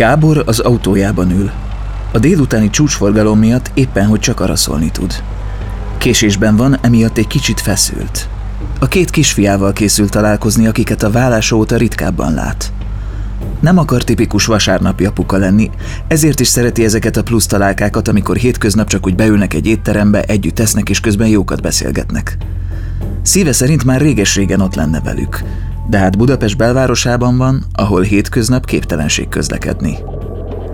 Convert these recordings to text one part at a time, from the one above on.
Gábor az autójában ül. A délutáni csúcsforgalom miatt éppen hogy csak araszolni tud. Késésben van, emiatt egy kicsit feszült. A két kisfiával készül találkozni, akiket a vállás óta ritkábban lát. Nem akar tipikus vasárnapi apuka lenni, ezért is szereti ezeket a plusz találkákat, amikor hétköznap csak úgy beülnek egy étterembe, együtt tesznek és közben jókat beszélgetnek. Szíve szerint már réges-régen ott lenne velük, de hát Budapest belvárosában van, ahol hétköznap képtelenség közlekedni.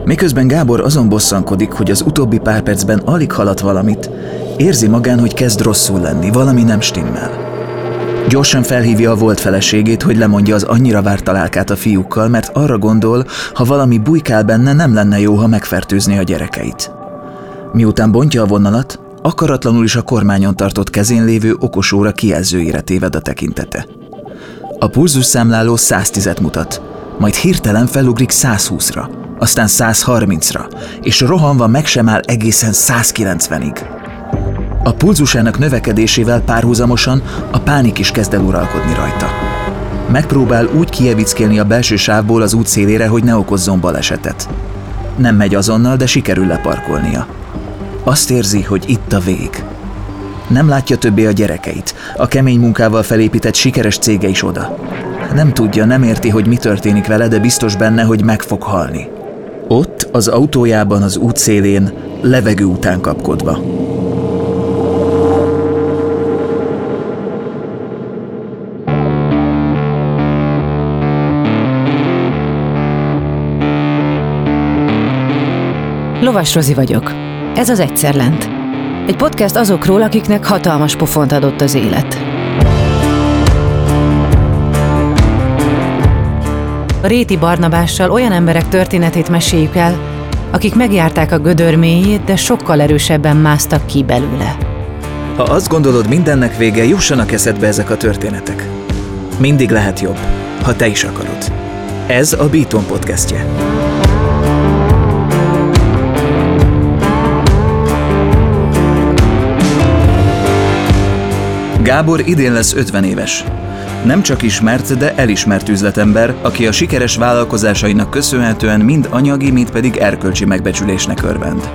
Miközben Gábor azon bosszankodik, hogy az utóbbi pár percben alig halat valamit, érzi magán, hogy kezd rosszul lenni, valami nem stimmel. Gyorsan felhívja a volt feleségét, hogy lemondja az annyira várt találkát a fiúkkal, mert arra gondol, ha valami bujkál benne, nem lenne jó, ha megfertőzni a gyerekeit. Miután bontja a vonalat, akaratlanul is a kormányon tartott kezén lévő okosóra kijelzőjére téved a tekintete. A pulzus számláló 110-et mutat, majd hirtelen felugrik 120-ra, aztán 130-ra, és rohanva meg sem áll egészen 190-ig. A pulzusának növekedésével párhuzamosan a pánik is kezd el uralkodni rajta. Megpróbál úgy kievickélni a belső sávból az út szélére, hogy ne okozzon balesetet. Nem megy azonnal, de sikerül leparkolnia. Azt érzi, hogy itt a vég. Nem látja többé a gyerekeit, a kemény munkával felépített sikeres cége is oda. Nem tudja, nem érti, hogy mi történik vele, de biztos benne, hogy meg fog halni. Ott, az autójában az út szélén, levegő után kapkodva. Lovas Rozi vagyok. Ez az Egyszer Lent. Egy podcast azokról, akiknek hatalmas pofont adott az élet. A Réti Barnabással olyan emberek történetét meséljük el, akik megjárták a gödör mélyét, de sokkal erősebben másztak ki belőle. Ha azt gondolod, mindennek vége, jussanak eszedbe ezek a történetek. Mindig lehet jobb, ha te is akarod. Ez a Beaton podcastje. Gábor idén lesz 50 éves. Nem csak ismert, de elismert üzletember, aki a sikeres vállalkozásainak köszönhetően mind anyagi, mind pedig erkölcsi megbecsülésnek örvend.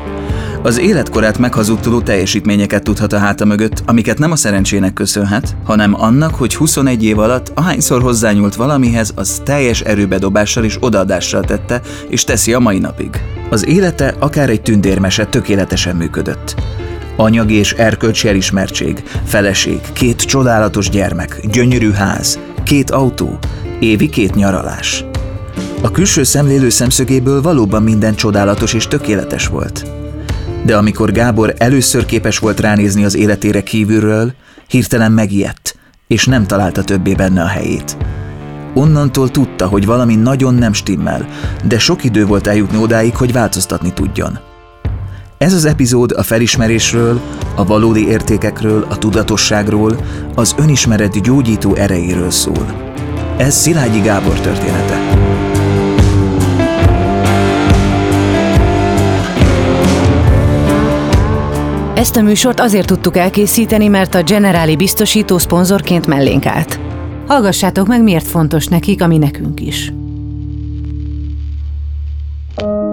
Az életkorát meghazudtoló teljesítményeket tudhat a háta mögött, amiket nem a szerencsének köszönhet, hanem annak, hogy 21 év alatt ahányszor hozzányúlt valamihez, az teljes erőbedobással és odaadással tette, és teszi a mai napig. Az élete akár egy tündérmese tökéletesen működött. Anyagi és erkölcsi elismertség, feleség, két csodálatos gyermek, gyönyörű ház, két autó, évi két nyaralás. A külső szemlélő szemszögéből valóban minden csodálatos és tökéletes volt. De amikor Gábor először képes volt ránézni az életére kívülről, hirtelen megijedt, és nem találta többé benne a helyét. Onnantól tudta, hogy valami nagyon nem stimmel, de sok idő volt eljutni odáig, hogy változtatni tudjon – ez az epizód a felismerésről, a valódi értékekről, a tudatosságról, az önismeret gyógyító erejéről szól. Ez Szilágyi Gábor története. Ezt a műsort azért tudtuk elkészíteni, mert a Generáli biztosító szponzorként mellénk állt. Hallgassátok meg, miért fontos nekik, ami nekünk is.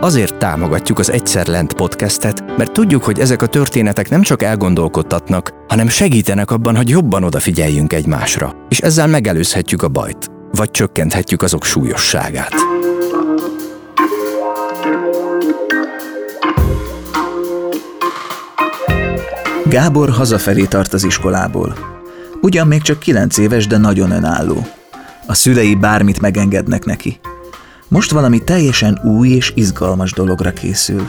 Azért támogatjuk az Egyszer Lent podcastet, mert tudjuk, hogy ezek a történetek nem csak elgondolkodtatnak, hanem segítenek abban, hogy jobban odafigyeljünk egymásra, és ezzel megelőzhetjük a bajt, vagy csökkenthetjük azok súlyosságát. Gábor hazafelé tart az iskolából. Ugyan még csak kilenc éves, de nagyon önálló. A szülei bármit megengednek neki. Most valami teljesen új és izgalmas dologra készül.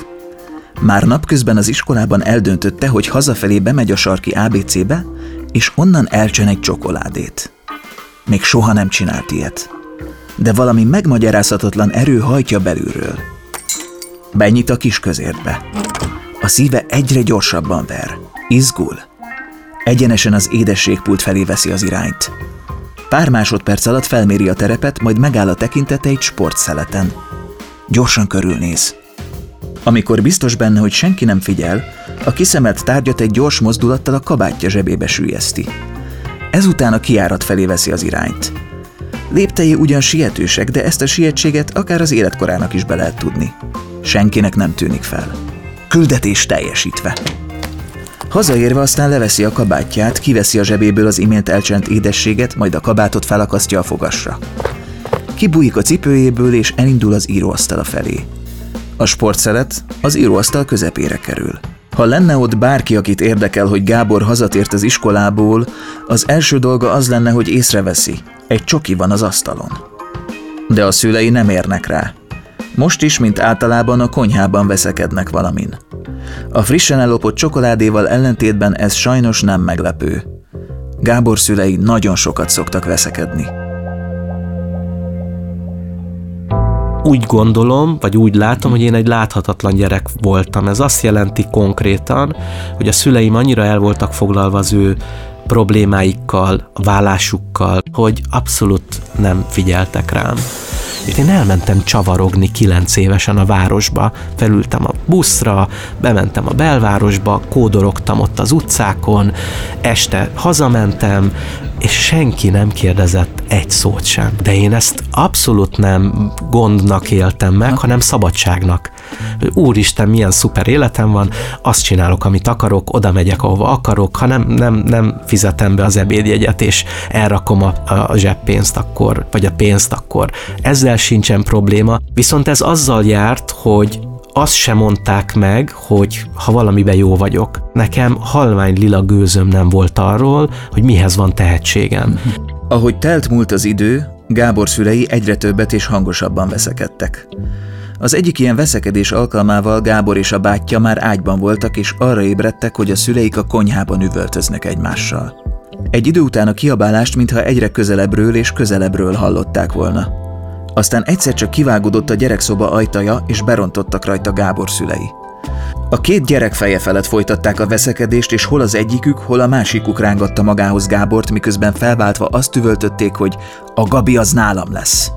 Már napközben az iskolában eldöntötte, hogy hazafelé bemegy a sarki ABC-be, és onnan elcsen egy csokoládét. Még soha nem csinált ilyet. De valami megmagyarázhatatlan erő hajtja belülről. Benyit a kis közértbe. A szíve egyre gyorsabban ver. Izgul. Egyenesen az édességpult felé veszi az irányt. Pár másodperc alatt felméri a terepet, majd megáll a tekintete egy sportszeleten. Gyorsan körülnéz. Amikor biztos benne, hogy senki nem figyel, a kiszemelt tárgyat egy gyors mozdulattal a kabátja zsebébe sűjeszti. Ezután a kiárat felé veszi az irányt. Léptei ugyan sietősek, de ezt a sietséget akár az életkorának is be lehet tudni. Senkinek nem tűnik fel. Küldetés teljesítve. Hazaérve aztán leveszi a kabátját, kiveszi a zsebéből az imént elcsent édességet, majd a kabátot felakasztja a fogasra. Kibújik a cipőjéből és elindul az íróasztala felé. A sportszelet az íróasztal közepére kerül. Ha lenne ott bárki, akit érdekel, hogy Gábor hazatért az iskolából, az első dolga az lenne, hogy észreveszi. Egy csoki van az asztalon. De a szülei nem érnek rá. Most is, mint általában a konyhában veszekednek valamin. A frissen ellopott csokoládéval ellentétben ez sajnos nem meglepő. Gábor szülei nagyon sokat szoktak veszekedni. úgy gondolom, vagy úgy látom, hogy én egy láthatatlan gyerek voltam. Ez azt jelenti konkrétan, hogy a szüleim annyira el voltak foglalva az ő problémáikkal, a vállásukkal, hogy abszolút nem figyeltek rám és én elmentem csavarogni kilenc évesen a városba, felültem a buszra, bementem a belvárosba, kódorogtam ott az utcákon, este hazamentem, és senki nem kérdezett egy szót sem. De én ezt abszolút nem gondnak éltem meg, hanem szabadságnak. Úristen, milyen szuper életem van, azt csinálok, amit akarok, oda megyek, ahova akarok, ha nem, nem, nem fizetem be az ebédjegyet, és elrakom a, a zseppénzt akkor, vagy a pénzt akkor. Ezzel sincsen probléma, viszont ez azzal járt, hogy azt sem mondták meg, hogy ha valamiben jó vagyok. Nekem halvány lila gőzöm nem volt arról, hogy mihez van tehetségem. Ahogy telt múlt az idő, Gábor szülei egyre többet és hangosabban veszekedtek. Az egyik ilyen veszekedés alkalmával Gábor és a bátyja már ágyban voltak, és arra ébredtek, hogy a szüleik a konyhában üvöltöznek egymással. Egy idő után a kiabálást, mintha egyre közelebbről és közelebbről hallották volna. Aztán egyszer csak kivágódott a gyerekszoba ajtaja, és berontottak rajta Gábor szülei. A két gyerek feje felett folytatták a veszekedést, és hol az egyikük, hol a másikuk rángatta magához Gábort, miközben felváltva azt üvöltötték, hogy a Gabi az nálam lesz.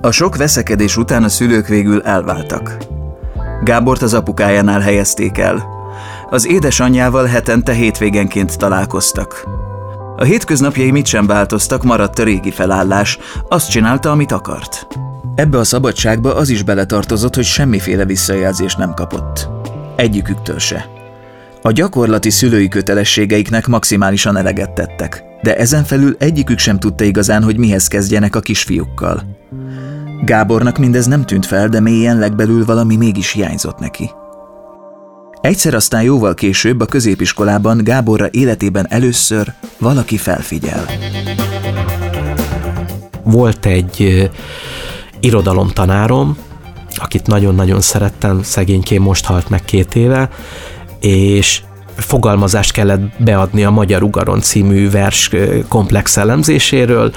A sok veszekedés után a szülők végül elváltak. Gábort az apukájánál helyezték el. Az édesanyjával hetente hétvégenként találkoztak. A hétköznapjai mit sem változtak, maradt a régi felállás, azt csinálta, amit akart. Ebbe a szabadságba az is beletartozott, hogy semmiféle visszajelzést nem kapott. Egyiküktől se. A gyakorlati szülői kötelességeiknek maximálisan eleget tettek, de ezen felül egyikük sem tudta igazán, hogy mihez kezdjenek a kisfiúkkal. Gábornak mindez nem tűnt fel, de mélyen legbelül valami mégis hiányzott neki. Egyszer aztán jóval később a középiskolában Gáborra életében először valaki felfigyel. Volt egy irodalomtanárom, akit nagyon-nagyon szerettem, szegényként most halt meg két éve, és fogalmazást kellett beadni a Magyar Ugaron című vers komplex elemzéséről,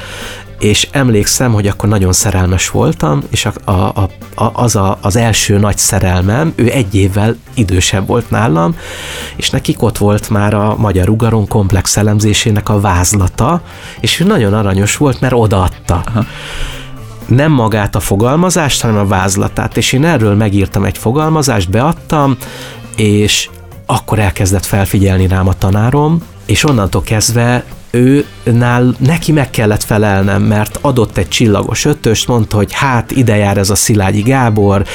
és emlékszem, hogy akkor nagyon szerelmes voltam, és a, a, a, az a, az első nagy szerelmem, ő egy évvel idősebb volt nálam, és nekik ott volt már a Magyar Ugaron komplex elemzésének a vázlata, és ő nagyon aranyos volt, mert odaadta. Aha nem magát a fogalmazást, hanem a vázlatát, és én erről megírtam egy fogalmazást, beadtam, és akkor elkezdett felfigyelni rám a tanárom, és onnantól kezdve őnál neki meg kellett felelnem, mert adott egy csillagos ötöst, mondta, hogy hát ide jár ez a Szilágyi Gábor,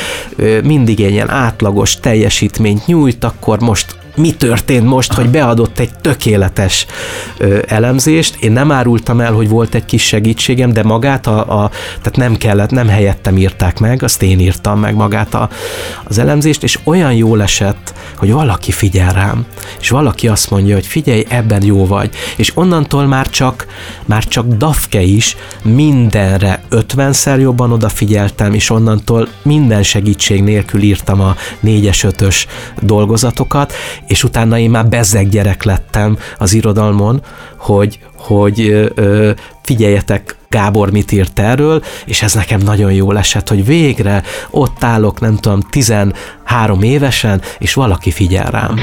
mindig ilyen átlagos teljesítményt nyújt, akkor most mi történt most, hogy beadott egy tökéletes ö, elemzést. Én nem árultam el, hogy volt egy kis segítségem, de magát a, a tehát nem kellett, nem helyettem írták meg, azt én írtam meg magát a, az elemzést, és olyan jól esett, hogy valaki figyel rám, és valaki azt mondja, hogy figyelj, ebben jó vagy, és onnantól már csak, már csak Dafke is mindenre ötvenszer jobban odafigyeltem, és onnantól minden segítség nélkül írtam a négyes, ötös dolgozatokat, és utána én már bezzeg gyerek lettem az irodalmon, hogy, hogy ö, figyeljetek, Gábor mit írt erről, és ez nekem nagyon jól esett, hogy végre ott állok, nem tudom, 13 évesen, és valaki figyel rám.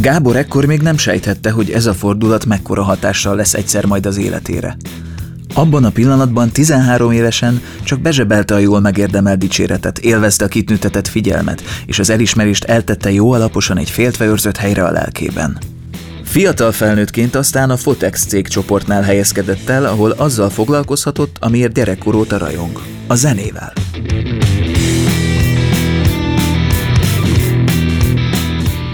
Gábor ekkor még nem sejthette, hogy ez a fordulat mekkora hatással lesz egyszer majd az életére. Abban a pillanatban 13 évesen csak bezsebelte a jól megérdemelt dicséretet, élvezte a kitüntetett figyelmet, és az elismerést eltette jó alaposan egy féltve őrzött helyre a lelkében. Fiatal felnőttként aztán a Fotex cég csoportnál helyezkedett el, ahol azzal foglalkozhatott, amiért gyerekkor óta rajong. A zenével.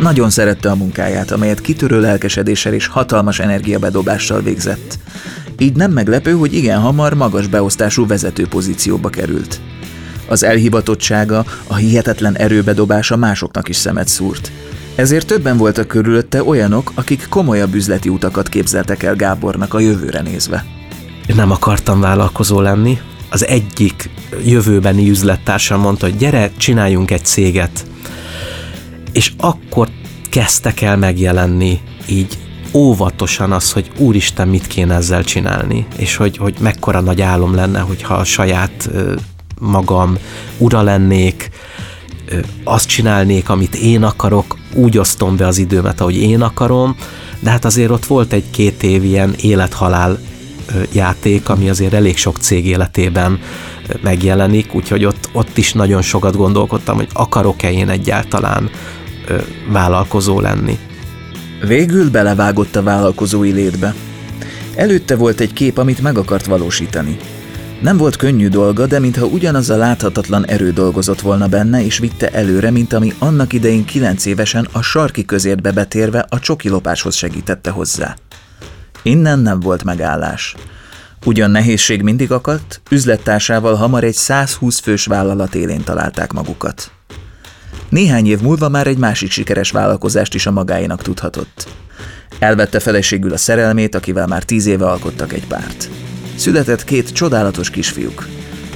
Nagyon szerette a munkáját, amelyet kitörő lelkesedéssel és hatalmas energiabedobással végzett. Így nem meglepő, hogy igen hamar magas beosztású vezető pozícióba került. Az elhivatottsága, a hihetetlen erőbedobása másoknak is szemet szúrt. Ezért többen voltak körülötte olyanok, akik komolyabb üzleti utakat képzeltek el Gábornak a jövőre nézve. Nem akartam vállalkozó lenni. Az egyik jövőbeni üzlettársam mondta, hogy gyere, csináljunk egy céget. És akkor kezdtek el megjelenni így óvatosan az, hogy úristen, mit kéne ezzel csinálni, és hogy, hogy mekkora nagy álom lenne, hogyha a saját magam ura lennék, azt csinálnék, amit én akarok, úgy osztom be az időmet, ahogy én akarom, de hát azért ott volt egy-két év ilyen élethalál játék, ami azért elég sok cég életében megjelenik, úgyhogy ott, ott is nagyon sokat gondolkodtam, hogy akarok-e én egyáltalán vállalkozó lenni. Végül belevágott a vállalkozói létbe. Előtte volt egy kép, amit meg akart valósítani. Nem volt könnyű dolga, de mintha ugyanaz a láthatatlan erő dolgozott volna benne, és vitte előre, mint ami annak idején kilenc évesen a sarki közértbe betérve a csokilopáshoz segítette hozzá. Innen nem volt megállás. Ugyan nehézség mindig akadt, üzlettársával hamar egy 120 fős vállalat élén találták magukat. Néhány év múlva már egy másik sikeres vállalkozást is a magáénak tudhatott. Elvette feleségül a szerelmét, akivel már tíz éve alkottak egy párt. Született két csodálatos kisfiúk.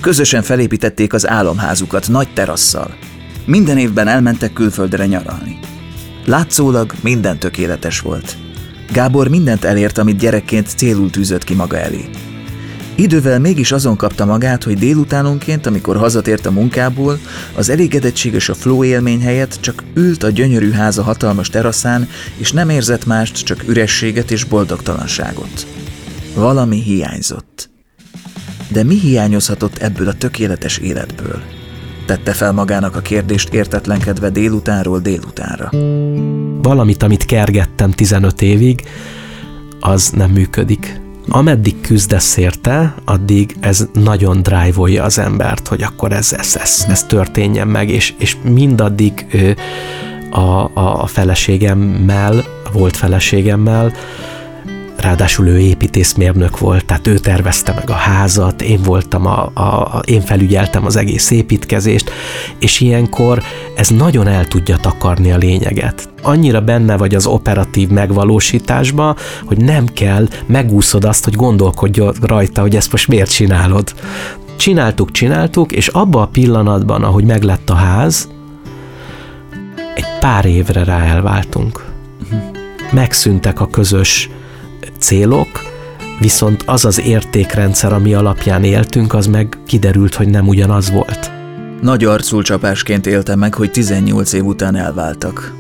Közösen felépítették az álomházukat nagy terasszal. Minden évben elmentek külföldre nyaralni. Látszólag minden tökéletes volt. Gábor mindent elért, amit gyerekként célul tűzött ki maga elé. Idővel mégis azon kapta magát, hogy délutánonként, amikor hazatért a munkából, az elégedettség és a flow élmény helyett csak ült a gyönyörű háza hatalmas teraszán, és nem érzett mást, csak ürességet és boldogtalanságot. Valami hiányzott. De mi hiányozhatott ebből a tökéletes életből? Tette fel magának a kérdést értetlenkedve délutánról délutánra. Valamit, amit kergettem 15 évig, az nem működik ameddig küzdesz érte, addig ez nagyon drive az embert, hogy akkor ez, ez, ez, ez történjen meg, és, és mindaddig a, a, a feleségemmel, volt feleségemmel ráadásul ő építészmérnök volt, tehát ő tervezte meg a házat, én voltam a, a, a én felügyeltem az egész építkezést, és ilyenkor ez nagyon el tudja takarni a lényeget. Annyira benne vagy az operatív megvalósításba, hogy nem kell megúszod azt, hogy gondolkodj rajta, hogy ezt most miért csinálod. Csináltuk, csináltuk, és abba a pillanatban, ahogy meglett a ház, egy pár évre rá elváltunk. Megszűntek a közös célok, viszont az az értékrendszer, ami alapján éltünk, az meg kiderült, hogy nem ugyanaz volt. Nagy arcul csapásként élte meg, hogy 18 év után elváltak.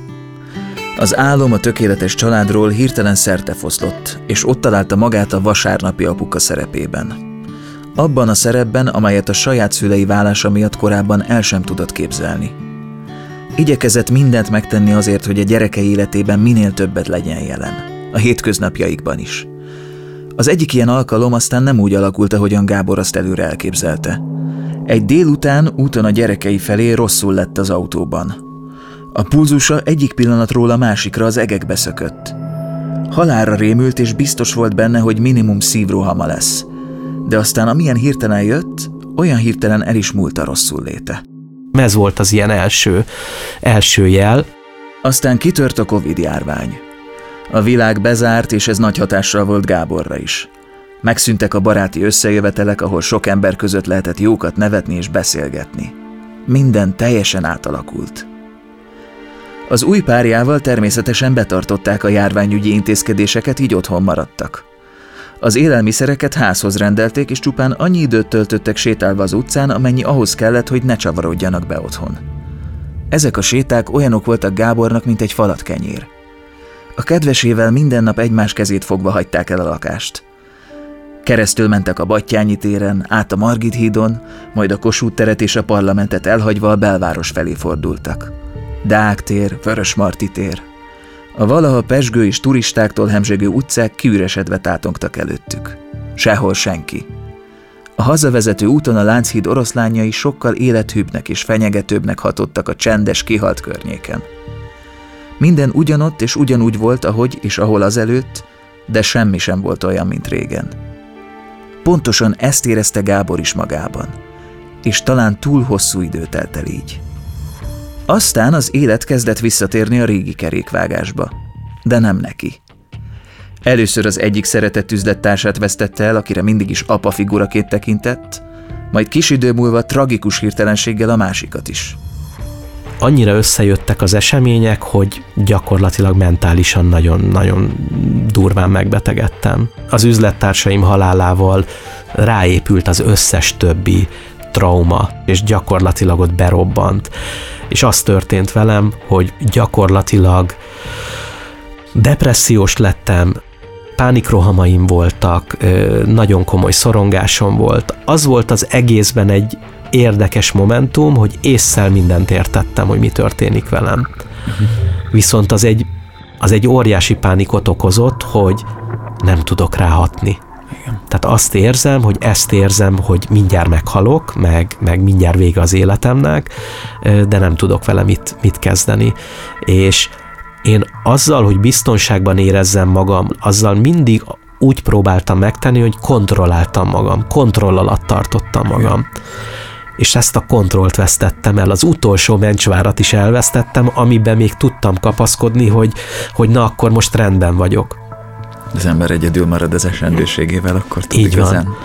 Az álom a tökéletes családról hirtelen szerte foszlott, és ott találta magát a vasárnapi apuka szerepében. Abban a szerepben, amelyet a saját szülei válása miatt korábban el sem tudott képzelni. Igyekezett mindent megtenni azért, hogy a gyereke életében minél többet legyen jelen a hétköznapjaikban is. Az egyik ilyen alkalom aztán nem úgy alakult, ahogyan Gábor azt előre elképzelte. Egy délután úton a gyerekei felé rosszul lett az autóban. A pulzusa egyik pillanatról a másikra az egekbe szökött. Halára rémült, és biztos volt benne, hogy minimum szívrohama lesz. De aztán amilyen hirtelen jött, olyan hirtelen el is múlt a rosszul léte. Ez volt az ilyen első, első jel. Aztán kitört a Covid járvány. A világ bezárt, és ez nagy hatással volt Gáborra is. Megszűntek a baráti összejövetelek, ahol sok ember között lehetett jókat nevetni és beszélgetni. Minden teljesen átalakult. Az új párjával természetesen betartották a járványügyi intézkedéseket, így otthon maradtak. Az élelmiszereket házhoz rendelték, és csupán annyi időt töltöttek sétálva az utcán, amennyi ahhoz kellett, hogy ne csavarodjanak be otthon. Ezek a séták olyanok voltak Gábornak, mint egy falat kenyér – a kedvesével minden nap egymás kezét fogva hagyták el a lakást. Keresztül mentek a Battyányi téren, át a Margit hídon, majd a Kossuth teret és a parlamentet elhagyva a belváros felé fordultak. Deák tér, Vörös Marti tér. A valaha pesgő és turistáktól hemzsegő utcák kiüresedve tátongtak előttük. Sehol senki. A hazavezető úton a Lánchíd oroszlányai sokkal élethűbbnek és fenyegetőbbnek hatottak a csendes, kihalt környéken. Minden ugyanott és ugyanúgy volt, ahogy és ahol azelőtt, de semmi sem volt olyan, mint régen. Pontosan ezt érezte Gábor is magában, és talán túl hosszú idő telt el így. Aztán az élet kezdett visszatérni a régi kerékvágásba, de nem neki. Először az egyik szeretett üzlettársát vesztette el, akire mindig is apa figuraként tekintett, majd kis idő múlva tragikus hirtelenséggel a másikat is. Annyira összejöttek az események, hogy gyakorlatilag mentálisan nagyon-nagyon durván megbetegedtem. Az üzlettársaim halálával ráépült az összes többi trauma, és gyakorlatilag ott berobbant. És az történt velem, hogy gyakorlatilag depressziós lettem, pánikrohamaim voltak, nagyon komoly szorongásom volt. Az volt az egészben egy érdekes momentum, hogy észszel mindent értettem, hogy mi történik velem. Viszont az egy, az egy óriási pánikot okozott, hogy nem tudok ráhatni. Igen. Tehát azt érzem, hogy ezt érzem, hogy mindjárt meghalok, meg, meg mindjárt vége az életemnek, de nem tudok vele mit, mit kezdeni. És én azzal, hogy biztonságban érezzem magam, azzal mindig úgy próbáltam megtenni, hogy kontrolláltam magam, kontroll alatt tartottam magam. És ezt a kontrollt vesztettem el. Az utolsó mencsvárat is elvesztettem, amiben még tudtam kapaszkodni, hogy, hogy na akkor most rendben vagyok. Az ember egyedül marad az esendőségével, akkor tud Így igazán. Van.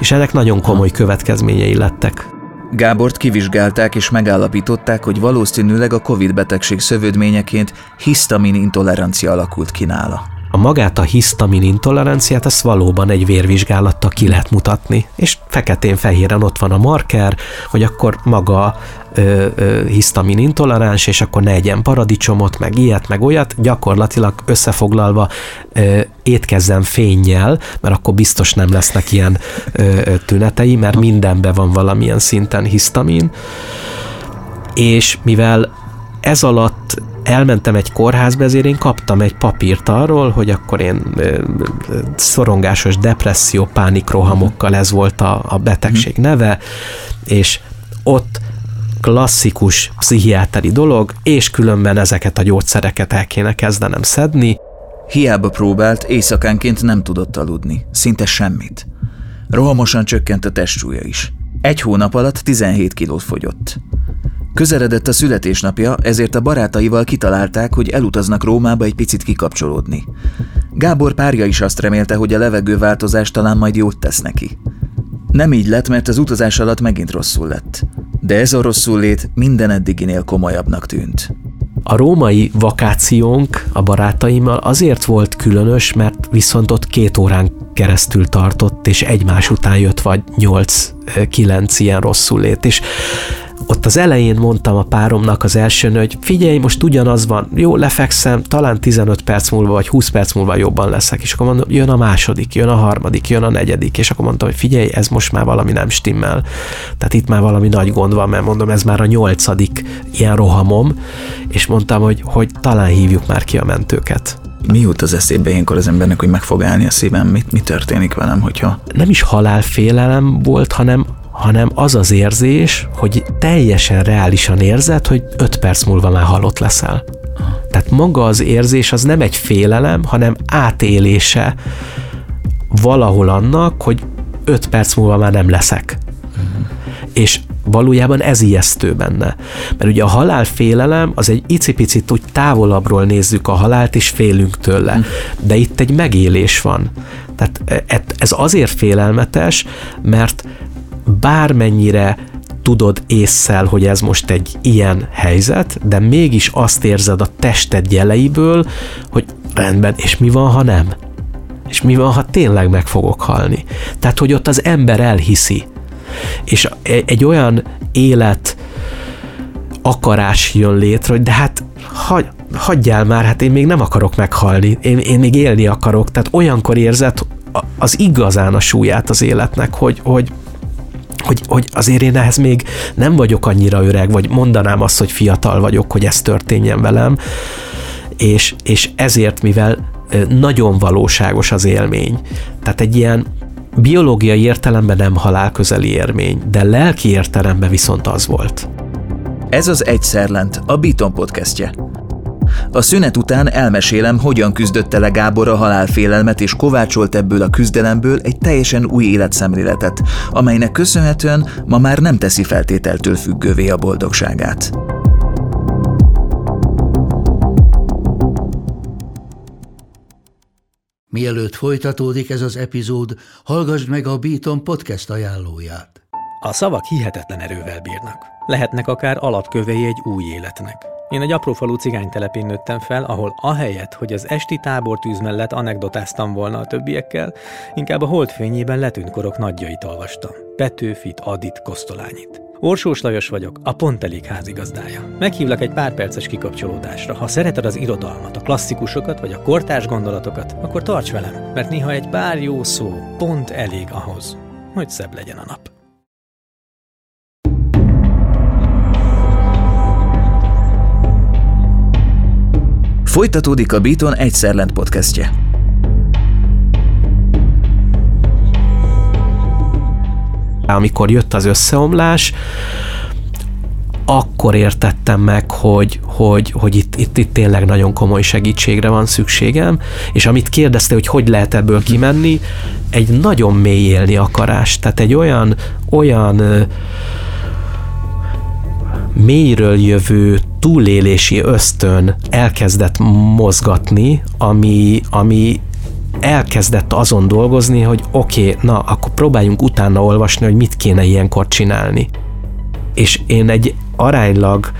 És ennek nagyon komoly következményei lettek. Gábort kivizsgálták és megállapították, hogy valószínűleg a COVID betegség szövődményeként hisztamin intolerancia alakult ki nála. A magát a hisztamin intoleranciát, ezt valóban egy vérvizsgálattal ki lehet mutatni, és feketén-fehéren ott van a marker, hogy akkor maga ö, ö, hisztamin intoleráns, és akkor ne egyen paradicsomot, meg ilyet, meg olyat, gyakorlatilag összefoglalva ö, étkezzen fényjel, mert akkor biztos nem lesznek ilyen ö, ö, tünetei, mert mindenben van valamilyen szinten hisztamin, és mivel ez alatt elmentem egy kórházba, ezért én kaptam egy papírt arról, hogy akkor én szorongásos depresszió, pánikrohamokkal ez volt a, a betegség mhm. neve, és ott klasszikus pszichiáteri dolog, és különben ezeket a gyógyszereket el kéne kezdenem szedni. Hiába próbált, éjszakánként nem tudott aludni, szinte semmit. Rohamosan csökkent a testsúlya is. Egy hónap alatt 17 kilót fogyott. Közeledett a születésnapja, ezért a barátaival kitalálták, hogy elutaznak Rómába egy picit kikapcsolódni. Gábor párja is azt remélte, hogy a levegőváltozás talán majd jót tesz neki. Nem így lett, mert az utazás alatt megint rosszul lett. De ez a rosszul lét minden eddiginél komolyabbnak tűnt. A római vakációnk a barátaimmal azért volt különös, mert viszont ott két órán keresztül tartott, és egymás után jött vagy 8-9 ilyen rosszul lét, és ott az elején mondtam a páromnak az elsőn, hogy figyelj, most ugyanaz van, jó, lefekszem, talán 15 perc múlva vagy 20 perc múlva jobban leszek, és akkor mondom, jön a második, jön a harmadik, jön a negyedik, és akkor mondtam, hogy figyelj, ez most már valami nem stimmel. Tehát itt már valami nagy gond van, mert mondom, ez már a nyolcadik ilyen rohamom, és mondtam, hogy, hogy talán hívjuk már ki a mentőket. Mi jut az eszébe ilyenkor az embernek, hogy meg fog állni a szívem? Mi, mi történik velem, hogyha... Nem is halálfélelem volt, hanem hanem az az érzés, hogy teljesen reálisan érzed, hogy öt perc múlva már halott leszel. Tehát maga az érzés az nem egy félelem, hanem átélése valahol annak, hogy öt perc múlva már nem leszek. Uh-huh. És valójában ez ijesztő benne. Mert ugye a halálfélelem az egy icipicit úgy távolabbról nézzük a halált, és félünk tőle. De itt egy megélés van. Tehát e, ez azért félelmetes, mert bármennyire tudod észszel, hogy ez most egy ilyen helyzet, de mégis azt érzed a tested jeleiből, hogy rendben, és mi van, ha nem? És mi van, ha tényleg meg fogok halni? Tehát, hogy ott az ember elhiszi. És egy olyan élet akarás jön létre, hogy de hát hagy, hagyjál már, hát én még nem akarok meghalni, én, én még élni akarok. Tehát olyankor érzed az igazán a súlyát az életnek, hogy, hogy hogy, hogy azért én ehhez még nem vagyok annyira öreg, vagy mondanám azt, hogy fiatal vagyok, hogy ez történjen velem, és, és ezért, mivel nagyon valóságos az élmény, tehát egy ilyen biológiai értelemben nem halálközeli élmény, de lelki értelemben viszont az volt. Ez az Egyszerlent, a Beaton podcastje. A szünet után elmesélem, hogyan küzdötte le Gábor a halálfélelmet, és kovácsolt ebből a küzdelemből egy teljesen új életszemléletet, amelynek köszönhetően ma már nem teszi feltételtől függővé a boldogságát. Mielőtt folytatódik ez az epizód, hallgassd meg a Beaton podcast ajánlóját. A szavak hihetetlen erővel bírnak. Lehetnek akár alapkövei egy új életnek. Én egy aprófalú cigánytelepén nőttem fel, ahol ahelyett, hogy az esti tábortűz mellett anekdotáztam volna a többiekkel, inkább a holdfényében letűnt korok nagyjait olvastam. Petőfit, Adit, Kosztolányit. Orsós Lajos vagyok, a Pont Elég házigazdája. Meghívlak egy pár perces kikapcsolódásra. Ha szereted az irodalmat, a klasszikusokat vagy a kortárs gondolatokat, akkor tarts velem, mert néha egy pár jó szó pont elég ahhoz, hogy szebb legyen a nap. Folytatódik a Beaton Egyszerlent podcastje. Amikor jött az összeomlás, akkor értettem meg, hogy, hogy, hogy itt, itt, itt tényleg nagyon komoly segítségre van szükségem, és amit kérdezte, hogy hogy lehet ebből kimenni, egy nagyon mély élni akarás, tehát egy olyan, olyan mélyről jövő túlélési ösztön elkezdett mozgatni, ami, ami elkezdett azon dolgozni, hogy oké, okay, na, akkor próbáljunk utána olvasni, hogy mit kéne ilyenkor csinálni. És én egy aránylag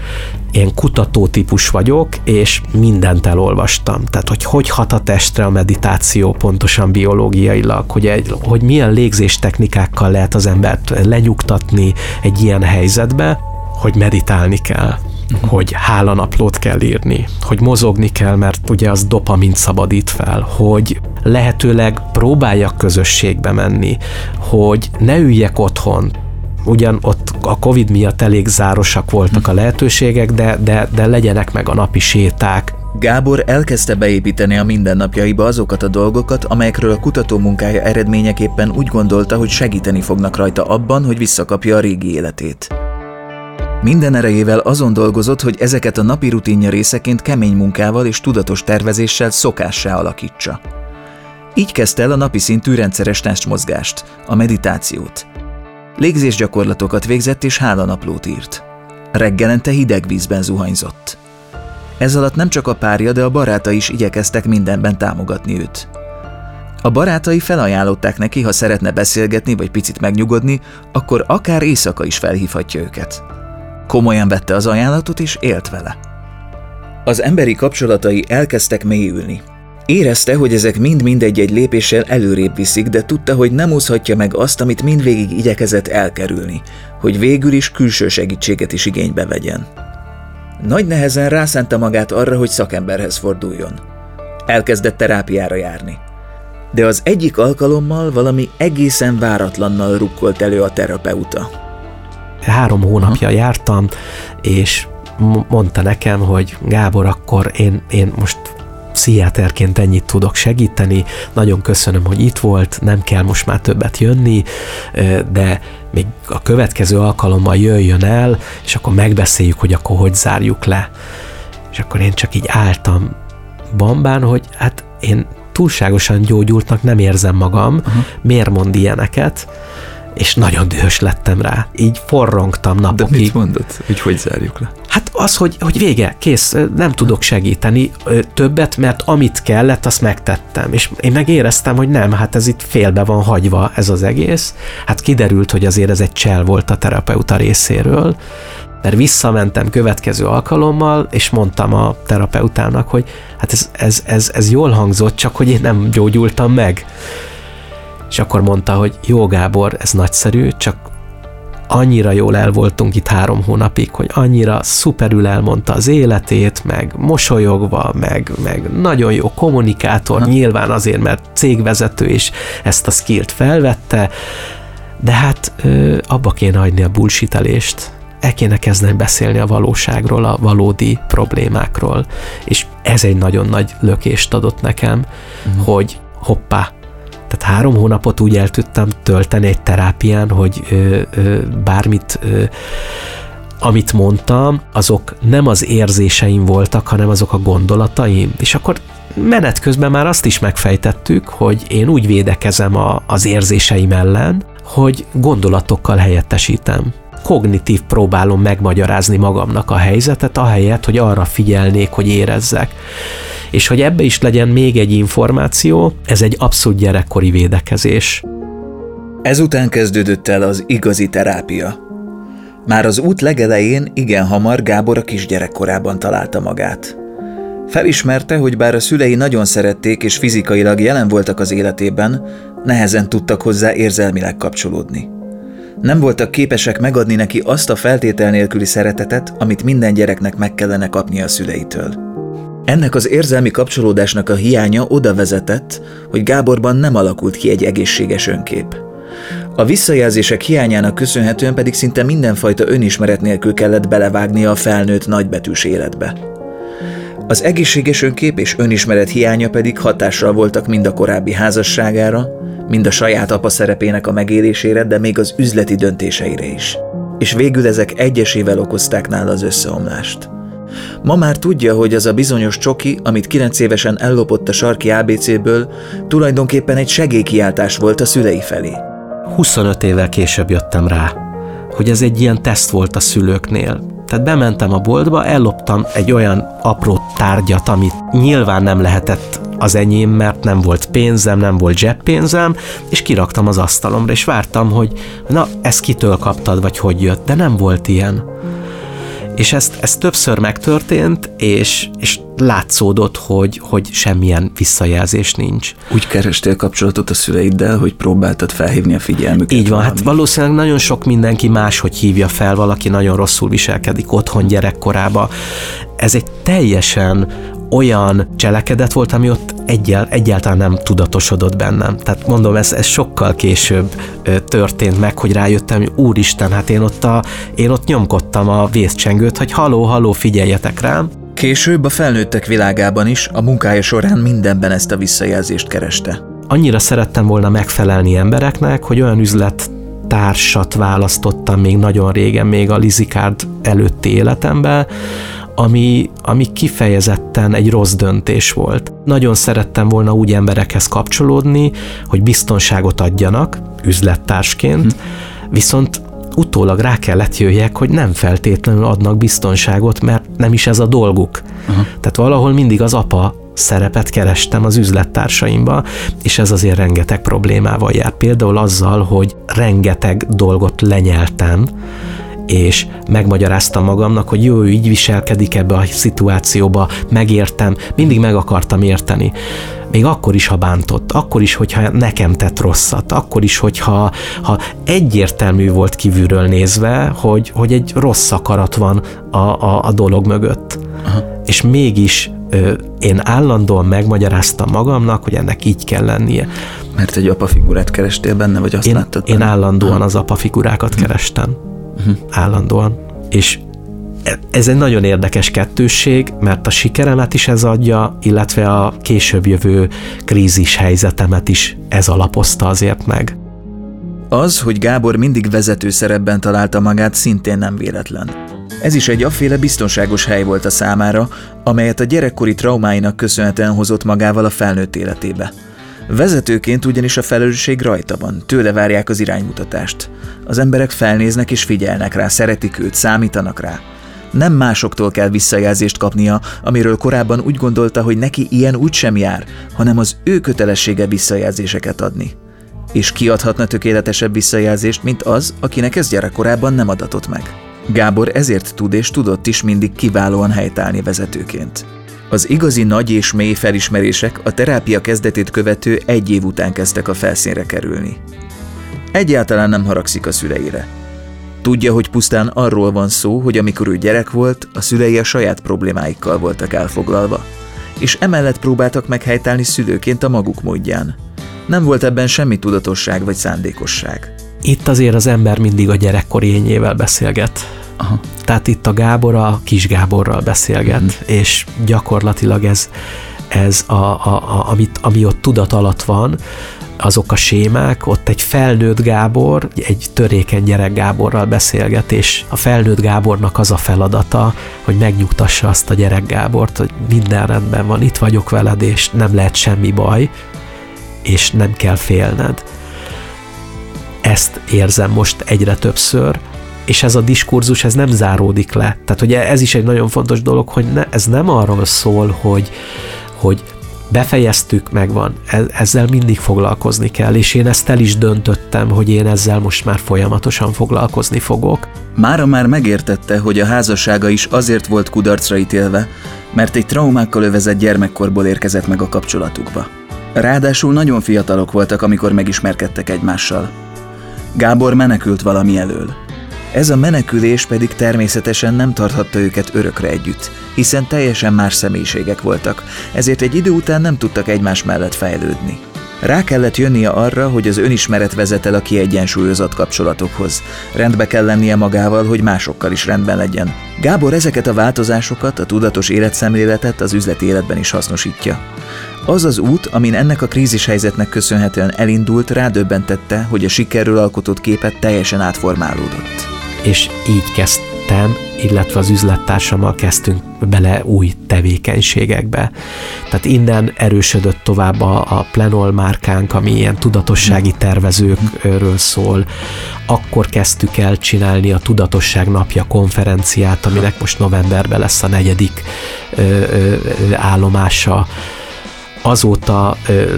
ilyen kutatótípus vagyok, és mindent elolvastam. Tehát, hogy hogy hat a testre a meditáció pontosan biológiailag, hogy, egy, hogy milyen légzés technikákkal lehet az embert lenyugtatni egy ilyen helyzetbe, hogy meditálni kell, uh-huh. hogy hálanaplót kell írni, hogy mozogni kell, mert ugye az dopamint szabadít fel, hogy lehetőleg próbáljak közösségbe menni, hogy ne üljek otthon, ugyan ott a Covid miatt elég zárosak voltak a lehetőségek, de, de, de legyenek meg a napi séták. Gábor elkezdte beépíteni a mindennapjaiba azokat a dolgokat, amelyekről a kutató munkája eredményeképpen úgy gondolta, hogy segíteni fognak rajta abban, hogy visszakapja a régi életét. Minden erejével azon dolgozott, hogy ezeket a napi rutinja részeként kemény munkával és tudatos tervezéssel szokássá alakítsa. Így kezdte el a napi szintű rendszeres testmozgást, a meditációt. Légzésgyakorlatokat végzett és hálanaplót írt. Reggelente hideg vízben zuhanyzott. Ez alatt nem csak a párja, de a baráta is igyekeztek mindenben támogatni őt. A barátai felajánlották neki, ha szeretne beszélgetni vagy picit megnyugodni, akkor akár éjszaka is felhívhatja őket. Komolyan vette az ajánlatot és élt vele. Az emberi kapcsolatai elkezdtek mélyülni. Érezte, hogy ezek mind-mind egy-egy lépéssel előrébb viszik, de tudta, hogy nem úszhatja meg azt, amit mindvégig igyekezett elkerülni, hogy végül is külső segítséget is igénybe vegyen. Nagy nehezen rászánta magát arra, hogy szakemberhez forduljon. Elkezdett terápiára járni. De az egyik alkalommal valami egészen váratlannal rukkolt elő a terapeuta három hónapja jártam, és mondta nekem, hogy Gábor, akkor én, én most pszichiáterként ennyit tudok segíteni, nagyon köszönöm, hogy itt volt, nem kell most már többet jönni, de még a következő alkalommal jöjjön el, és akkor megbeszéljük, hogy akkor hogy zárjuk le. És akkor én csak így álltam bambán, hogy hát én túlságosan gyógyultnak nem érzem magam, uh-huh. miért mond ilyeneket, és nagyon dühös lettem rá. Így forrongtam napokig. De mit mondott? Hogy hogy zárjuk le? Hát az, hogy, hogy vége, kész, nem tudok segíteni többet, mert amit kellett, azt megtettem. És én megéreztem, hogy nem, hát ez itt félbe van hagyva ez az egész. Hát kiderült, hogy azért ez egy csel volt a terapeuta részéről, mert visszamentem következő alkalommal, és mondtam a terapeutának, hogy hát ez, ez, ez, ez jól hangzott, csak hogy én nem gyógyultam meg. És akkor mondta, hogy jó Gábor, ez nagyszerű, csak annyira jól el voltunk itt három hónapig, hogy annyira szuperül elmondta az életét, meg mosolyogva, meg, meg nagyon jó kommunikátor, ha. nyilván azért, mert cégvezető is ezt a skillt felvette, de hát ö, abba kéne hagyni a bullshitelést, el kéne kezdeni beszélni a valóságról, a valódi problémákról, és ez egy nagyon nagy lökést adott nekem, uh-huh. hogy hoppá, tehát három hónapot úgy el tudtam tölteni egy terápián, hogy ö, ö, bármit ö, amit mondtam, azok nem az érzéseim voltak, hanem azok a gondolataim. És akkor menet közben már azt is megfejtettük, hogy én úgy védekezem a, az érzéseim ellen, hogy gondolatokkal helyettesítem kognitív próbálom megmagyarázni magamnak a helyzetet, ahelyett, hogy arra figyelnék, hogy érezzek. És hogy ebbe is legyen még egy információ, ez egy abszolút gyerekkori védekezés. Ezután kezdődött el az igazi terápia. Már az út legelején igen hamar Gábor a kisgyerekkorában találta magát. Felismerte, hogy bár a szülei nagyon szerették és fizikailag jelen voltak az életében, nehezen tudtak hozzá érzelmileg kapcsolódni. Nem voltak képesek megadni neki azt a feltétel nélküli szeretetet, amit minden gyereknek meg kellene kapnia a szüleitől. Ennek az érzelmi kapcsolódásnak a hiánya oda vezetett, hogy Gáborban nem alakult ki egy egészséges önkép. A visszajelzések hiányának köszönhetően pedig szinte mindenfajta önismeret nélkül kellett belevágnia a felnőtt nagybetűs életbe. Az egészséges önkép és önismeret hiánya pedig hatással voltak mind a korábbi házasságára, mind a saját apa szerepének a megélésére, de még az üzleti döntéseire is. És végül ezek egyesével okozták nála az összeomlást. Ma már tudja, hogy az a bizonyos csoki, amit 9 évesen ellopott a sarki ABC-ből, tulajdonképpen egy segélykiáltás volt a szülei felé. 25 évvel később jöttem rá, hogy ez egy ilyen teszt volt a szülőknél. Tehát bementem a boltba, elloptam egy olyan apró tárgyat, amit nyilván nem lehetett az enyém, mert nem volt pénzem, nem volt zseppénzem, és kiraktam az asztalomra, és vártam, hogy na, ezt kitől kaptad, vagy hogy jött, de nem volt ilyen. És ezt, ez többször megtörtént, és, és látszódott, hogy, hogy semmilyen visszajelzés nincs. Úgy kerestél kapcsolatot a szüleiddel, hogy próbáltad felhívni a figyelmüket? Így van, valami. hát valószínűleg nagyon sok mindenki más, hogy hívja fel, valaki nagyon rosszul viselkedik otthon gyerekkorába. Ez egy teljesen olyan cselekedet volt, ami ott egyel, egyáltalán nem tudatosodott bennem. Tehát mondom, ez, ez sokkal később történt meg, hogy rájöttem, hogy úristen, hát én ott, a, én ott nyomkodtam a vészcsengőt, hogy haló, haló, figyeljetek rám. Később a felnőttek világában is a munkája során mindenben ezt a visszajelzést kereste. Annyira szerettem volna megfelelni embereknek, hogy olyan üzlet társat választottam még nagyon régen, még a Lizikárd előtti életemben, ami, ami kifejezetten egy rossz döntés volt. Nagyon szerettem volna úgy emberekhez kapcsolódni, hogy biztonságot adjanak üzlettársként, hm. viszont utólag rá kellett jöjjek, hogy nem feltétlenül adnak biztonságot, mert nem is ez a dolguk. Aha. Tehát valahol mindig az apa szerepet kerestem az üzlettársaimba, és ez azért rengeteg problémával jár. Például azzal, hogy rengeteg dolgot lenyeltem, és megmagyaráztam magamnak, hogy jó, ő így viselkedik ebbe a szituációba, megértem, mindig meg akartam érteni. Még akkor is, ha bántott, akkor is, hogyha nekem tett rosszat, akkor is, hogyha ha egyértelmű volt kívülről nézve, hogy, hogy egy rossz akarat van a, a, a dolog mögött. Aha. És mégis ö, én állandóan megmagyaráztam magamnak, hogy ennek így kell lennie. Mert egy apafigurát kerestél benne, vagy azt én, láttad? Én állandóan Aha. az apafigurákat hm. kerestem uh-huh. állandóan. És e, ez egy nagyon érdekes kettősség, mert a sikeremet is ez adja, illetve a később jövő krízis helyzetemet is ez alapozta azért meg. Az, hogy Gábor mindig vezető szerepben találta magát, szintén nem véletlen. Ez is egy afféle biztonságos hely volt a számára, amelyet a gyerekkori traumáinak köszönhetően hozott magával a felnőtt életébe. Vezetőként ugyanis a felelősség rajta van, tőle várják az iránymutatást. Az emberek felnéznek és figyelnek rá, szeretik őt, számítanak rá. Nem másoktól kell visszajelzést kapnia, amiről korábban úgy gondolta, hogy neki ilyen úgy sem jár, hanem az ő kötelessége visszajelzéseket adni. És kiadhatna tökéletesebb visszajelzést, mint az, akinek ez gyerekkorában nem adatott meg. Gábor ezért tud és tudott is mindig kiválóan helytállni vezetőként. Az igazi nagy és mély felismerések a terápia kezdetét követő egy év után kezdtek a felszínre kerülni. Egyáltalán nem haragszik a szüleire. Tudja, hogy pusztán arról van szó, hogy amikor ő gyerek volt, a szülei a saját problémáikkal voltak elfoglalva, és emellett próbáltak meghelytálni szülőként a maguk módján. Nem volt ebben semmi tudatosság vagy szándékosság. Itt azért az ember mindig a gyerekkori ényével beszélget. Aha. Tehát itt a Gábor a kis Gáborral beszélget, mm. és gyakorlatilag ez, ez a, a, a, amit, ami ott tudat alatt van, azok a sémák, ott egy felnőtt Gábor, egy törékeny gyerek Gáborral beszélget, és a felnőtt Gábornak az a feladata, hogy megnyugtassa azt a gyerek Gábort, hogy minden rendben van, itt vagyok veled, és nem lehet semmi baj, és nem kell félned. Ezt érzem most egyre többször, és ez a diskurzus ez nem záródik le. Tehát ugye ez is egy nagyon fontos dolog, hogy ne, ez nem arról szól, hogy, hogy befejeztük, megvan, e, ezzel mindig foglalkozni kell, és én ezt el is döntöttem, hogy én ezzel most már folyamatosan foglalkozni fogok. Mára már megértette, hogy a házassága is azért volt kudarcra ítélve, mert egy traumákkal övezett gyermekkorból érkezett meg a kapcsolatukba. Ráadásul nagyon fiatalok voltak, amikor megismerkedtek egymással. Gábor menekült valami elől. Ez a menekülés pedig természetesen nem tarthatta őket örökre együtt, hiszen teljesen más személyiségek voltak, ezért egy idő után nem tudtak egymás mellett fejlődni. Rá kellett jönnie arra, hogy az önismeret vezet el a kiegyensúlyozott kapcsolatokhoz. Rendbe kell lennie magával, hogy másokkal is rendben legyen. Gábor ezeket a változásokat, a tudatos életszemléletet az üzleti életben is hasznosítja. Az az út, amin ennek a krízis helyzetnek köszönhetően elindult, rádöbbentette, hogy a sikerről alkotott képet teljesen átformálódott. És így kezdtem, illetve az üzlettársammal kezdtünk bele új tevékenységekbe. Tehát innen erősödött tovább a, a Plenol márkánk, ami ilyen tudatossági tervezőkről szól. Akkor kezdtük el csinálni a Tudatosság Napja konferenciát, aminek most novemberben lesz a negyedik ö, ö, állomása azóta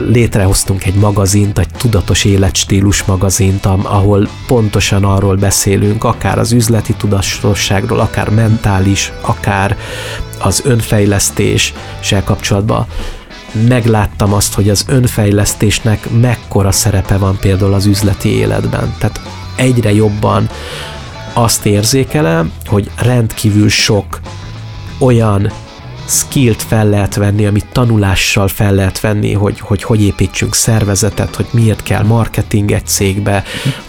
létrehoztunk egy magazint, egy tudatos életstílus magazint, ahol pontosan arról beszélünk, akár az üzleti tudatosságról, akár mentális, akár az önfejlesztéssel kapcsolatban megláttam azt, hogy az önfejlesztésnek mekkora szerepe van például az üzleti életben. Tehát egyre jobban azt érzékelem, hogy rendkívül sok olyan skillt fel lehet venni, amit tanulással fel lehet venni, hogy hogy, hogy építsünk szervezetet, hogy miért kell marketing egy cégbe,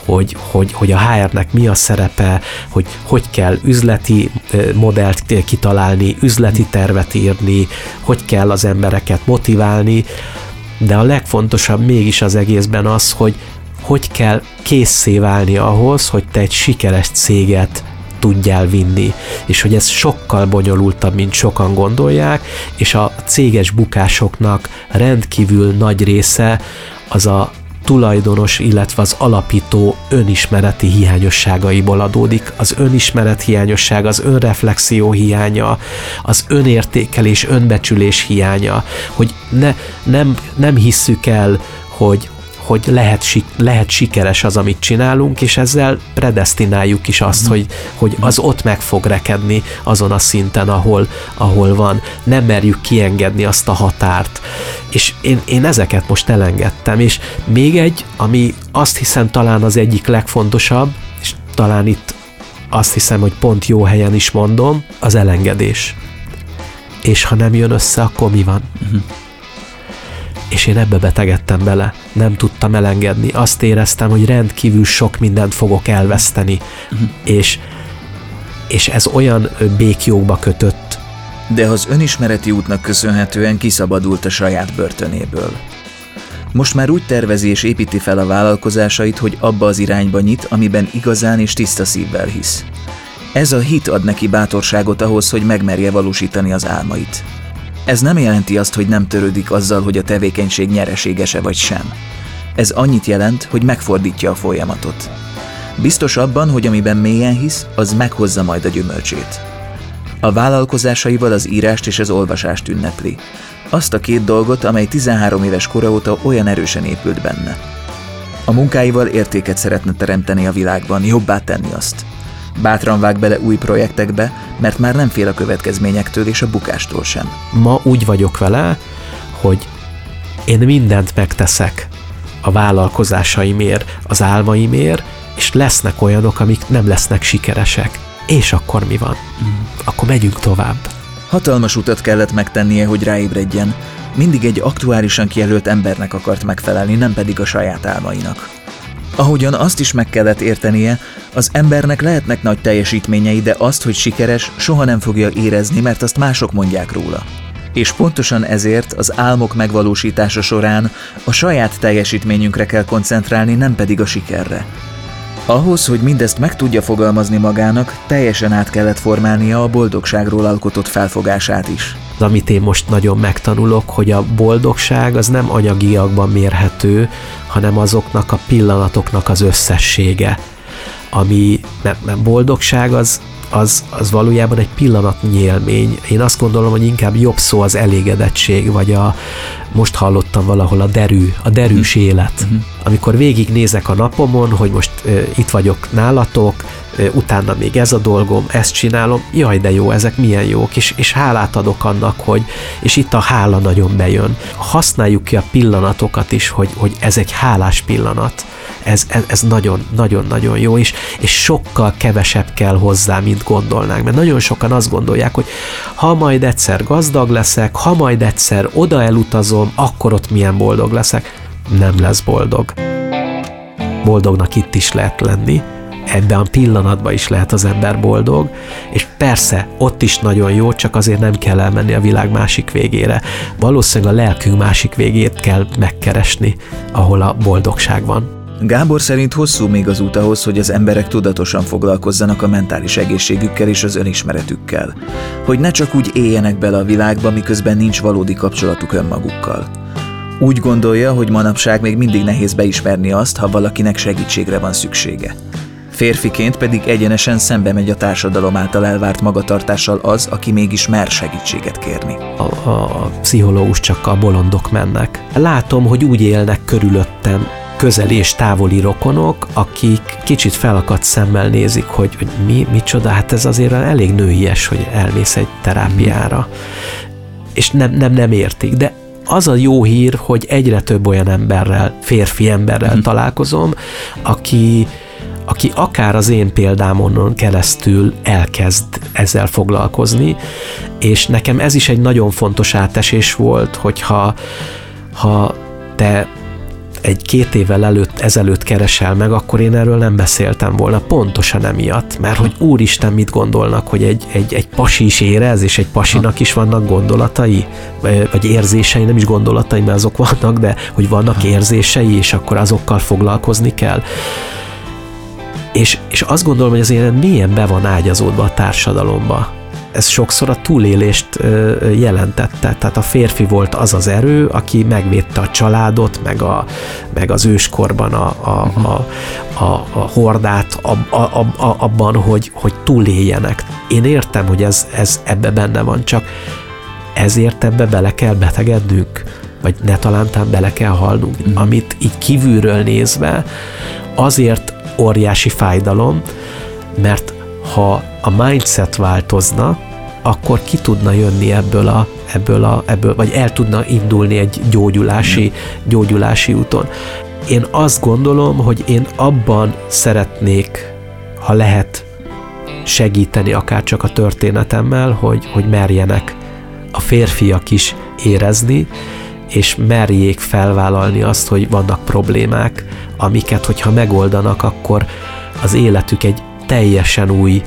hogy, hogy, hogy a HR-nek mi a szerepe, hogy hogy kell üzleti modellt kitalálni, üzleti tervet írni, hogy kell az embereket motiválni, de a legfontosabb mégis az egészben az, hogy hogy kell készé válni ahhoz, hogy te egy sikeres céget tudjál vinni, és hogy ez sokkal bonyolultabb, mint sokan gondolják, és a céges bukásoknak rendkívül nagy része az a tulajdonos, illetve az alapító önismereti hiányosságaiból adódik. Az önismeret hiányosság, az önreflexió hiánya, az önértékelés, önbecsülés hiánya, hogy ne, nem, nem hisszük el, hogy, hogy lehet, lehet sikeres az, amit csinálunk, és ezzel predestináljuk is azt, mm. hogy, hogy az ott meg fog rekedni azon a szinten, ahol, ahol van. Nem merjük kiengedni azt a határt. És én, én ezeket most elengedtem, és még egy, ami azt hiszem talán az egyik legfontosabb, és talán itt azt hiszem, hogy pont jó helyen is mondom, az elengedés. És ha nem jön össze, akkor mi van? Uh-huh és én ebbe betegedtem bele. Nem tudtam elengedni. Azt éreztem, hogy rendkívül sok mindent fogok elveszteni, uh-huh. és, és ez olyan békjókba kötött. De az önismereti útnak köszönhetően kiszabadult a saját börtönéből. Most már úgy tervezi és építi fel a vállalkozásait, hogy abba az irányba nyit, amiben igazán és tiszta szívvel hisz. Ez a hit ad neki bátorságot ahhoz, hogy megmerje valósítani az álmait. Ez nem jelenti azt, hogy nem törődik azzal, hogy a tevékenység nyereségese vagy sem. Ez annyit jelent, hogy megfordítja a folyamatot. Biztos abban, hogy amiben mélyen hisz, az meghozza majd a gyümölcsét. A vállalkozásaival az írást és az olvasást ünnepli. Azt a két dolgot, amely 13 éves kora óta olyan erősen épült benne. A munkáival értéket szeretne teremteni a világban, jobbá tenni azt. Bátran vág bele új projektekbe, mert már nem fél a következményektől és a bukástól sem. Ma úgy vagyok vele, hogy én mindent megteszek a vállalkozásaimért, az álmaimért, és lesznek olyanok, amik nem lesznek sikeresek. És akkor mi van? Akkor megyünk tovább. Hatalmas utat kellett megtennie, hogy ráébredjen. Mindig egy aktuálisan kijelölt embernek akart megfelelni, nem pedig a saját álmainak. Ahogyan azt is meg kellett értenie, az embernek lehetnek nagy teljesítményei, de azt, hogy sikeres, soha nem fogja érezni, mert azt mások mondják róla. És pontosan ezért az álmok megvalósítása során a saját teljesítményünkre kell koncentrálni, nem pedig a sikerre. Ahhoz, hogy mindezt meg tudja fogalmazni magának, teljesen át kellett formálnia a boldogságról alkotott felfogását is. Amit én most nagyon megtanulok, hogy a boldogság az nem anyagiakban mérhető, hanem azoknak a pillanatoknak az összessége. Ami, mert, mert boldogság az, az, az valójában egy pillanatnyi élmény. Én azt gondolom, hogy inkább jobb szó az elégedettség, vagy a, most hallottam valahol a derű, a derűs uh-huh. élet. Uh-huh. Amikor végignézek a napomon, hogy most uh, itt vagyok nálatok, uh, utána még ez a dolgom, ezt csinálom, jaj de jó, ezek milyen jók, és, és hálát adok annak, hogy, és itt a hála nagyon bejön. Használjuk ki a pillanatokat is, hogy, hogy ez egy hálás pillanat ez, ez, ez nagyon, nagyon, nagyon jó, és, és sokkal kevesebb kell hozzá, mint gondolnánk, mert nagyon sokan azt gondolják, hogy ha majd egyszer gazdag leszek, ha majd egyszer oda elutazom, akkor ott milyen boldog leszek. Nem lesz boldog. Boldognak itt is lehet lenni, ebben a pillanatban is lehet az ember boldog, és persze ott is nagyon jó, csak azért nem kell elmenni a világ másik végére. Valószínűleg a lelkünk másik végét kell megkeresni, ahol a boldogság van. Gábor szerint hosszú még az út ahhoz, hogy az emberek tudatosan foglalkozzanak a mentális egészségükkel és az önismeretükkel. Hogy ne csak úgy éljenek bele a világba, miközben nincs valódi kapcsolatuk önmagukkal. Úgy gondolja, hogy manapság még mindig nehéz beismerni azt, ha valakinek segítségre van szüksége. Férfiként pedig egyenesen szembe megy a társadalom által elvárt magatartással az, aki mégis mer segítséget kérni. A, a, pszichológus csak a bolondok mennek. Látom, hogy úgy élnek körülöttem, közeli és távoli rokonok, akik kicsit felakadt szemmel nézik, hogy, hogy mi, micsoda, hát ez azért elég nőies, hogy elmész egy terápiára. És nem, nem, nem értik, de az a jó hír, hogy egyre több olyan emberrel, férfi emberrel hmm. találkozom, aki, aki akár az én példámon keresztül elkezd ezzel foglalkozni, és nekem ez is egy nagyon fontos átesés volt, hogyha ha te egy-két évvel előtt, ezelőtt keresel meg, akkor én erről nem beszéltem volna, pontosan emiatt, mert hogy úristen mit gondolnak, hogy egy, egy, egy pasi is érez, és egy pasinak is vannak gondolatai, vagy érzései, nem is gondolatai, mert azok vannak, de hogy vannak érzései, és akkor azokkal foglalkozni kell. És, és azt gondolom, hogy az élet milyen be van ágyazódva a társadalomba ez sokszor a túlélést jelentette. Tehát a férfi volt az az erő, aki megvédte a családot, meg, a, meg az őskorban a, a, mhm. a, a, a hordát a, a, a, abban, hogy, hogy túléljenek. Én értem, hogy ez, ez ebbe benne van, csak ezért ebbe bele kell betegednünk, vagy ne talántán bele kell halnunk, mm. amit így kívülről nézve azért óriási fájdalom, mert ha a mindset változna, akkor ki tudna jönni ebből a, ebből a, ebből, vagy el tudna indulni egy gyógyulási, gyógyulási úton. Én azt gondolom, hogy én abban szeretnék, ha lehet segíteni akár csak a történetemmel, hogy, hogy merjenek a férfiak is érezni, és merjék felvállalni azt, hogy vannak problémák, amiket, hogyha megoldanak, akkor az életük egy teljesen új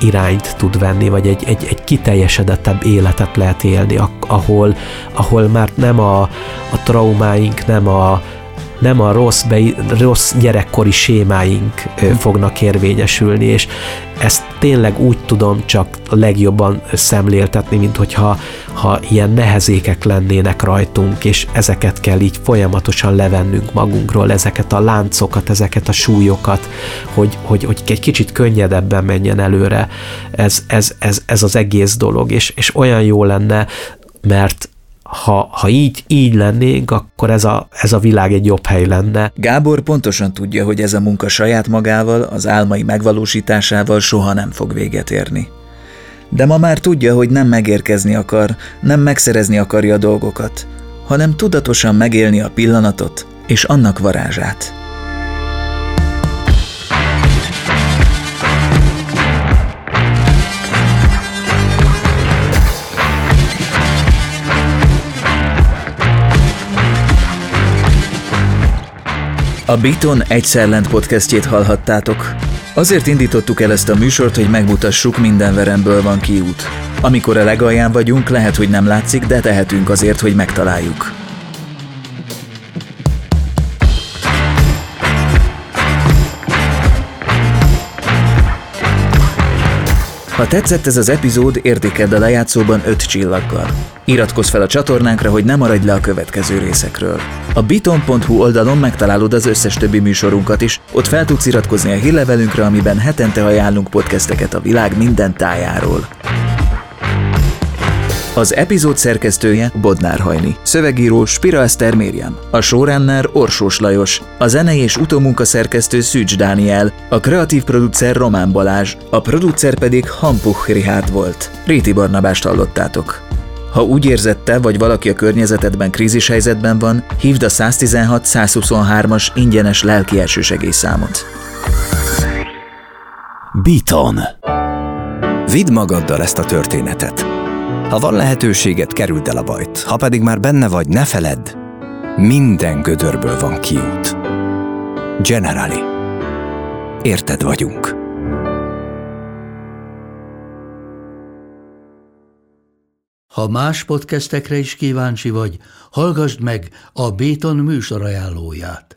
irányt tud venni, vagy egy, egy, egy kiteljesedettebb életet lehet élni, ahol, ahol már nem a, a traumáink, nem a, nem a rossz, be, rossz gyerekkori sémáink fognak érvényesülni, és ezt tényleg úgy tudom csak legjobban szemléltetni, mint hogyha ha ilyen nehezékek lennének rajtunk, és ezeket kell így folyamatosan levennünk magunkról, ezeket a láncokat, ezeket a súlyokat, hogy, hogy, hogy egy kicsit könnyedebben menjen előre ez, ez, ez, ez az egész dolog, és, és olyan jó lenne, mert ha, ha így, így lennénk, akkor ez a, ez a világ egy jobb hely lenne. Gábor pontosan tudja, hogy ez a munka saját magával, az álmai megvalósításával soha nem fog véget érni. De ma már tudja, hogy nem megérkezni akar, nem megszerezni akarja a dolgokat, hanem tudatosan megélni a pillanatot és annak varázsát. A Biton Egyszerlent podcastjét hallhattátok. Azért indítottuk el ezt a műsort, hogy megmutassuk, minden veremből van kiút. Amikor a legalján vagyunk, lehet, hogy nem látszik, de tehetünk azért, hogy megtaláljuk. Ha tetszett ez az epizód, értékeld a lejátszóban 5 csillaggal. Iratkozz fel a csatornánkra, hogy ne maradj le a következő részekről. A biton.hu oldalon megtalálod az összes többi műsorunkat is, ott fel tudsz iratkozni a hírlevelünkre, amiben hetente ajánlunk podcasteket a világ minden tájáról. Az epizód szerkesztője Bodnár Hajni, szövegíró Spira Eszter Mérjam, a showrunner Orsós Lajos, a zenei és utómunka szerkesztő Szűcs Dániel, a kreatív producer Román Balázs, a producer pedig Hampuch Richard volt. Réti Barnabást hallottátok. Ha úgy érzette, vagy valaki a környezetedben krízis helyzetben van, hívd a 116-123-as ingyenes lelki elsősegélyszámot. Beaton. Vidd magaddal ezt a történetet. Ha van lehetőséget, kerüld el a bajt. Ha pedig már benne vagy, ne feledd, minden gödörből van kiút. Generali. Érted vagyunk. Ha más podcastekre is kíváncsi vagy, hallgassd meg a Béton műsor ajánlóját.